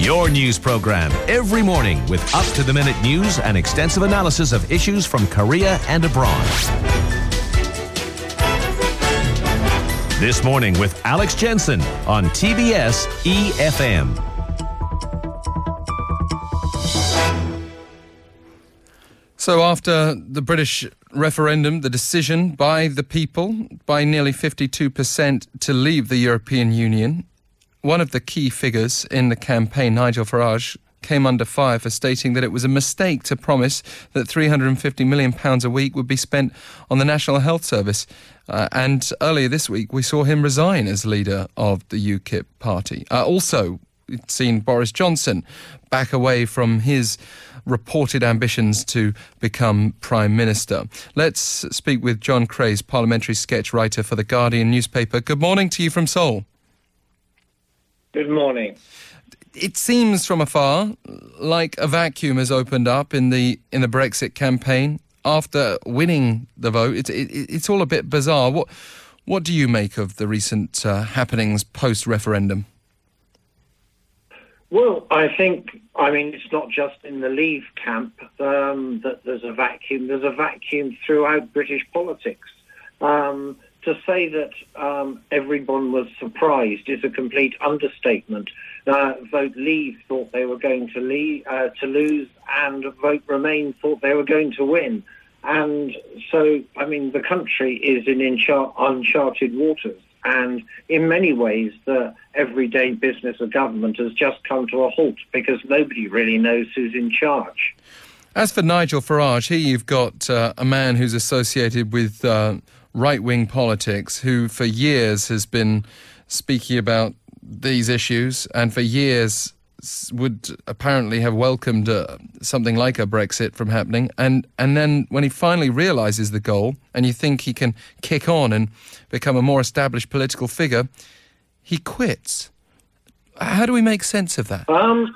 Your news program every morning with up to the minute news and extensive analysis of issues from Korea and abroad. This morning with Alex Jensen on TBS EFM. So, after the British referendum, the decision by the people, by nearly 52%, to leave the European Union, one of the key figures in the campaign, Nigel Farage, came under fire for stating that it was a mistake to promise that £350 million a week would be spent on the National Health Service. Uh, and earlier this week, we saw him resign as leader of the UKIP party. Uh, also, seen Boris Johnson back away from his reported ambitions to become Prime Minister. Let's speak with John Crace, parliamentary sketch writer for The Guardian newspaper. Good morning to you from Seoul. Good morning. It seems from afar like a vacuum has opened up in the in the Brexit campaign after winning the vote. It's it, it's all a bit bizarre. What what do you make of the recent uh, happenings post referendum? Well, I think I mean it's not just in the Leave camp um, that there's a vacuum. There's a vacuum throughout British politics. Um, to say that um, everyone was surprised is a complete understatement. Uh, vote Leave thought they were going to, leave, uh, to lose, and Vote Remain thought they were going to win. And so, I mean, the country is in uncharted waters. And in many ways, the everyday business of government has just come to a halt because nobody really knows who's in charge. As for Nigel Farage, here you've got uh, a man who's associated with uh, right wing politics who, for years, has been speaking about these issues and for years would apparently have welcomed uh, something like a Brexit from happening. And, and then when he finally realizes the goal and you think he can kick on and become a more established political figure, he quits. How do we make sense of that? Um,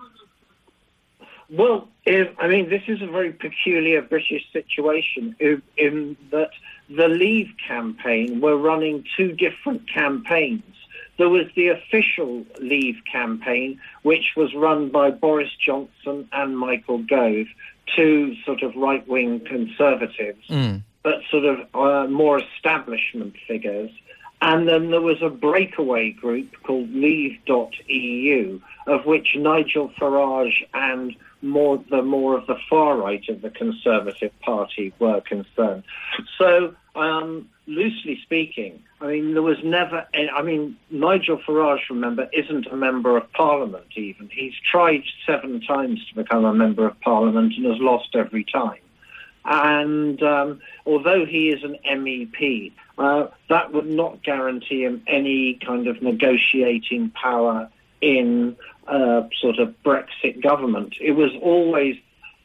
well, if, I mean, this is a very peculiar British situation in, in that the Leave campaign were running two different campaigns. There was the official Leave campaign, which was run by Boris Johnson and Michael Gove, two sort of right wing conservatives, mm. but sort of uh, more establishment figures. And then there was a breakaway group called Leave.eu, of which Nigel Farage and more the more of the far right of the Conservative Party were concerned. So, um, loosely speaking, I mean, there was never. I mean, Nigel Farage, remember, isn't a member of Parliament. Even he's tried seven times to become a member of Parliament and has lost every time. And um, although he is an MEP, uh, that would not guarantee him any kind of negotiating power in uh, sort of Brexit government. It was always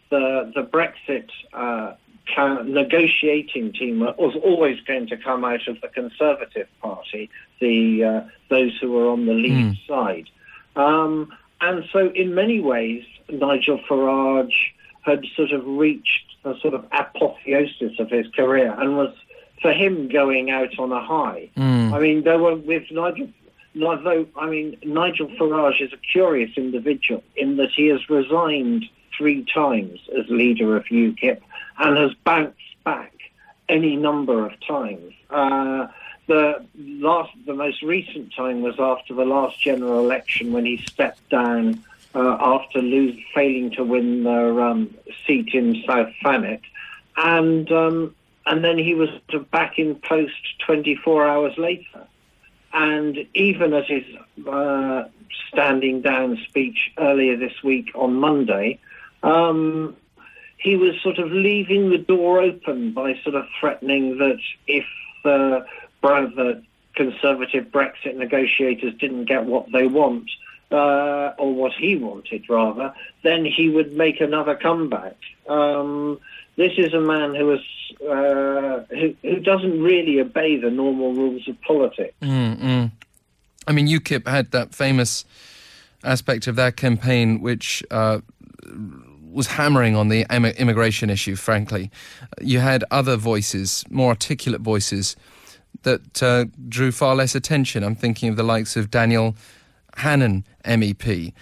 the the Brexit uh, negotiating team was always going to come out of the Conservative Party, the uh, those who were on the Leave mm. side. Um, and so, in many ways, Nigel Farage had sort of reached a sort of apotheosis of his career and was, for him, going out on a high. Mm. I mean, there were with Nigel although, I mean, Nigel Farage is a curious individual in that he has resigned three times as leader of UKIP and has bounced back any number of times. Uh, the last, the most recent time was after the last general election when he stepped down uh, after lose, failing to win the um, seat in South Thanet, and um, and then he was back in post 24 hours later. And even at his uh, standing down speech earlier this week on Monday, um, he was sort of leaving the door open by sort of threatening that if the, the conservative Brexit negotiators didn't get what they want, uh, or what he wanted rather, then he would make another comeback. Um, this is a man who is uh, who, who, doesn't really obey the normal rules of politics. Mm-mm. I mean, UKIP had that famous aspect of their campaign, which. Uh, was hammering on the immigration issue, frankly. You had other voices, more articulate voices, that uh, drew far less attention. I'm thinking of the likes of Daniel Hannan MEP.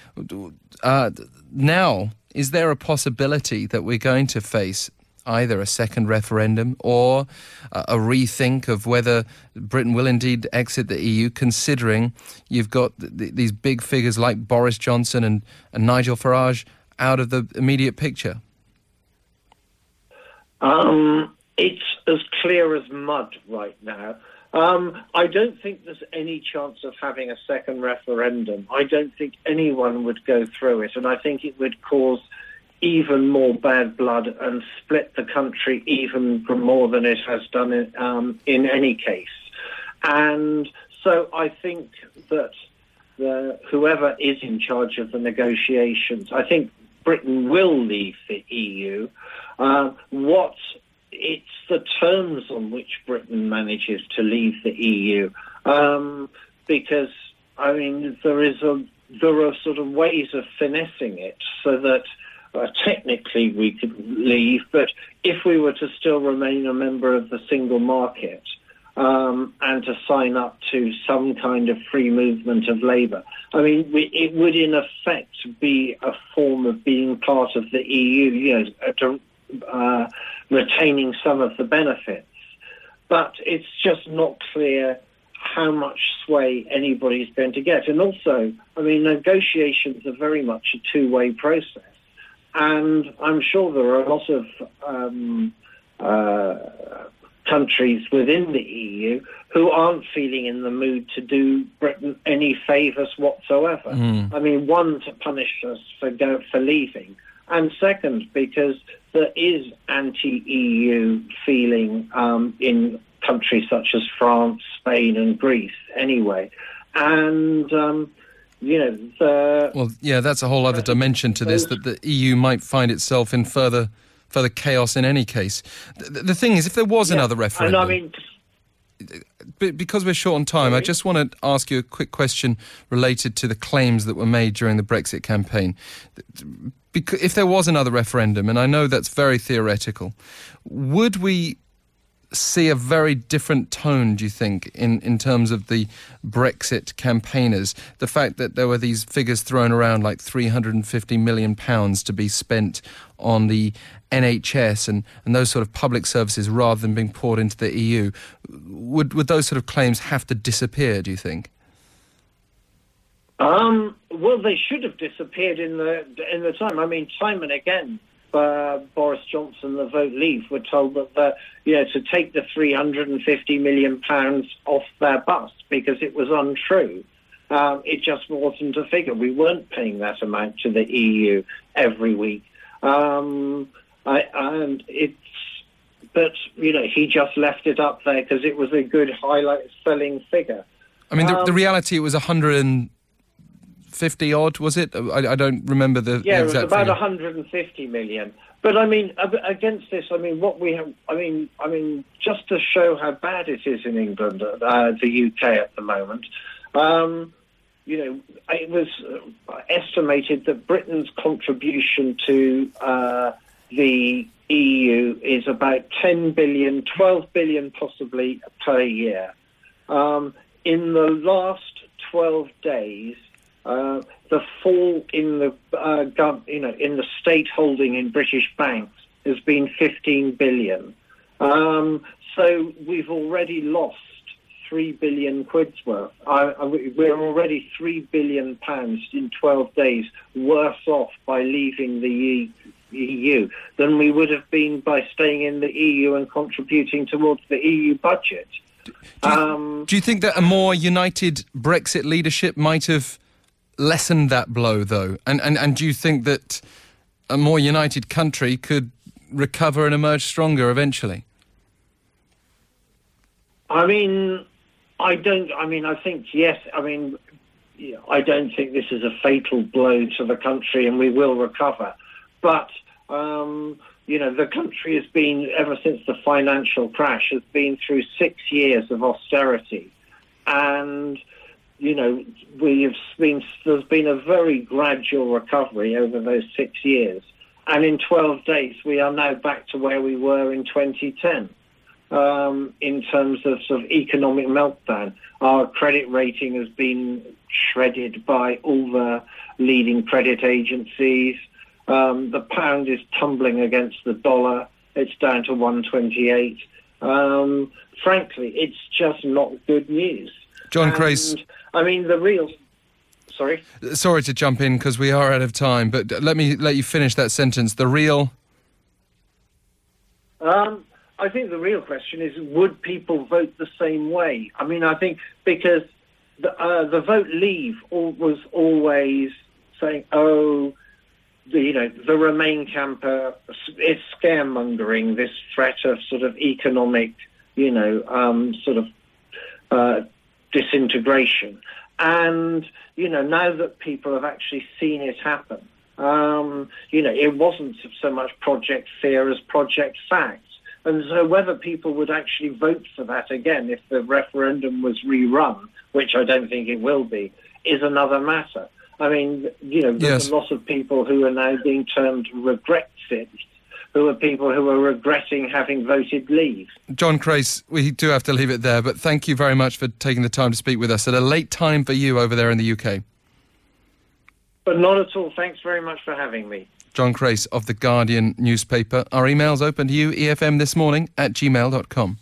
Uh, now, is there a possibility that we're going to face either a second referendum or a rethink of whether Britain will indeed exit the EU, considering you've got th- these big figures like Boris Johnson and, and Nigel Farage out of the immediate picture? Um, it's as clear as mud right now. Um, I don't think there's any chance of having a second referendum. I don't think anyone would go through it, and I think it would cause even more bad blood and split the country even more than it has done in, um, in any case. And so I think that the, whoever is in charge of the negotiations, I think Britain will leave the EU. Uh, what it's the terms on which Britain manages to leave the EU, um, because I mean there is a there are sort of ways of finessing it so that uh, technically we could leave, but if we were to still remain a member of the single market um, and to sign up to some kind of free movement of labour, I mean, we, it would in effect be a form of being part of the EU, you know, uh, retaining some of the benefits. But it's just not clear how much sway anybody's going to get. And also, I mean, negotiations are very much a two-way process. And I'm sure there are a lot of um, uh, countries within the EU who aren't feeling in the mood to do Britain any favours whatsoever. Mm. I mean, one, to punish us for, go, for leaving, and second, because there is anti-EU feeling um, in countries such as France, Spain, and Greece anyway. And um, you know, the, well, yeah, that's a whole other dimension to this that the EU might find itself in further further chaos in any case. The, the thing is, if there was yeah, another referendum, I mean, because we're short on time, Sorry? I just want to ask you a quick question related to the claims that were made during the Brexit campaign. If there was another referendum, and I know that's very theoretical, would we see a very different tone, do you think, in, in terms of the Brexit campaigners? The fact that there were these figures thrown around like £350 million to be spent on the NHS and, and those sort of public services rather than being poured into the EU, would, would those sort of claims have to disappear, do you think? Um, well, they should have disappeared in the in the time. I mean, time and again, uh, Boris Johnson, the Vote Leave, were told that the, you know, to take the 350 million pounds off their bus because it was untrue. Um, it just wasn't a figure. We weren't paying that amount to the EU every week, um, I, and it's. But you know, he just left it up there because it was a good highlight selling figure. I mean, the, um, the reality it was 100 and 50 odd, was it? I, I don't remember the, yeah, the exact it was about figure. 150 million. But I mean, against this, I mean, what we have, I mean, I mean, just to show how bad it is in England, uh, the UK at the moment, um, you know, it was uh, estimated that Britain's contribution to uh, the EU is about 10 billion, 12 billion possibly per year. Um, in the last 12 days, uh, the fall in the uh, you know in the state holding in British banks has been 15 billion. Um, so we've already lost three billion quid's worth. I, I, we're already three billion pounds in 12 days worse off by leaving the EU than we would have been by staying in the EU and contributing towards the EU budget. Do you, um, do you think that a more united Brexit leadership might have lessened that blow, though? And, and, and do you think that a more united country could recover and emerge stronger eventually? I mean, I don't. I mean, I think yes. I mean, I don't think this is a fatal blow to the country, and we will recover. But um, you know, the country has been ever since the financial crash has been through six years of austerity, and you know, we've been, there's been a very gradual recovery over those six years. And in 12 days, we are now back to where we were in 2010. um, in terms of sort of economic meltdown. Our credit rating has been shredded by all the leading credit agencies. Um, the pound is tumbling against the dollar. It's down to 128. Um, frankly, it's just not good news. John Crace. I mean, the real. Sorry. Sorry to jump in because we are out of time, but let me let you finish that sentence. The real. Um, I think the real question is: Would people vote the same way? I mean, I think because the, uh, the vote leave was always saying, "Oh, the, you know, the Remain camper is scaremongering this threat of sort of economic, you know, um, sort of uh, disintegration." And you know, now that people have actually seen it happen, um, you know, it wasn't so much Project Fear as Project Fact. And so whether people would actually vote for that again if the referendum was rerun, which I don't think it will be, is another matter. I mean, you know, there's yes. a lot of people who are now being termed regrexit, who are people who are regretting having voted leave. John Crace, we do have to leave it there, but thank you very much for taking the time to speak with us at a late time for you over there in the UK. But not at all. Thanks very much for having me. John Crace of The Guardian newspaper. Our email's open to you, EFM this morning at gmail.com.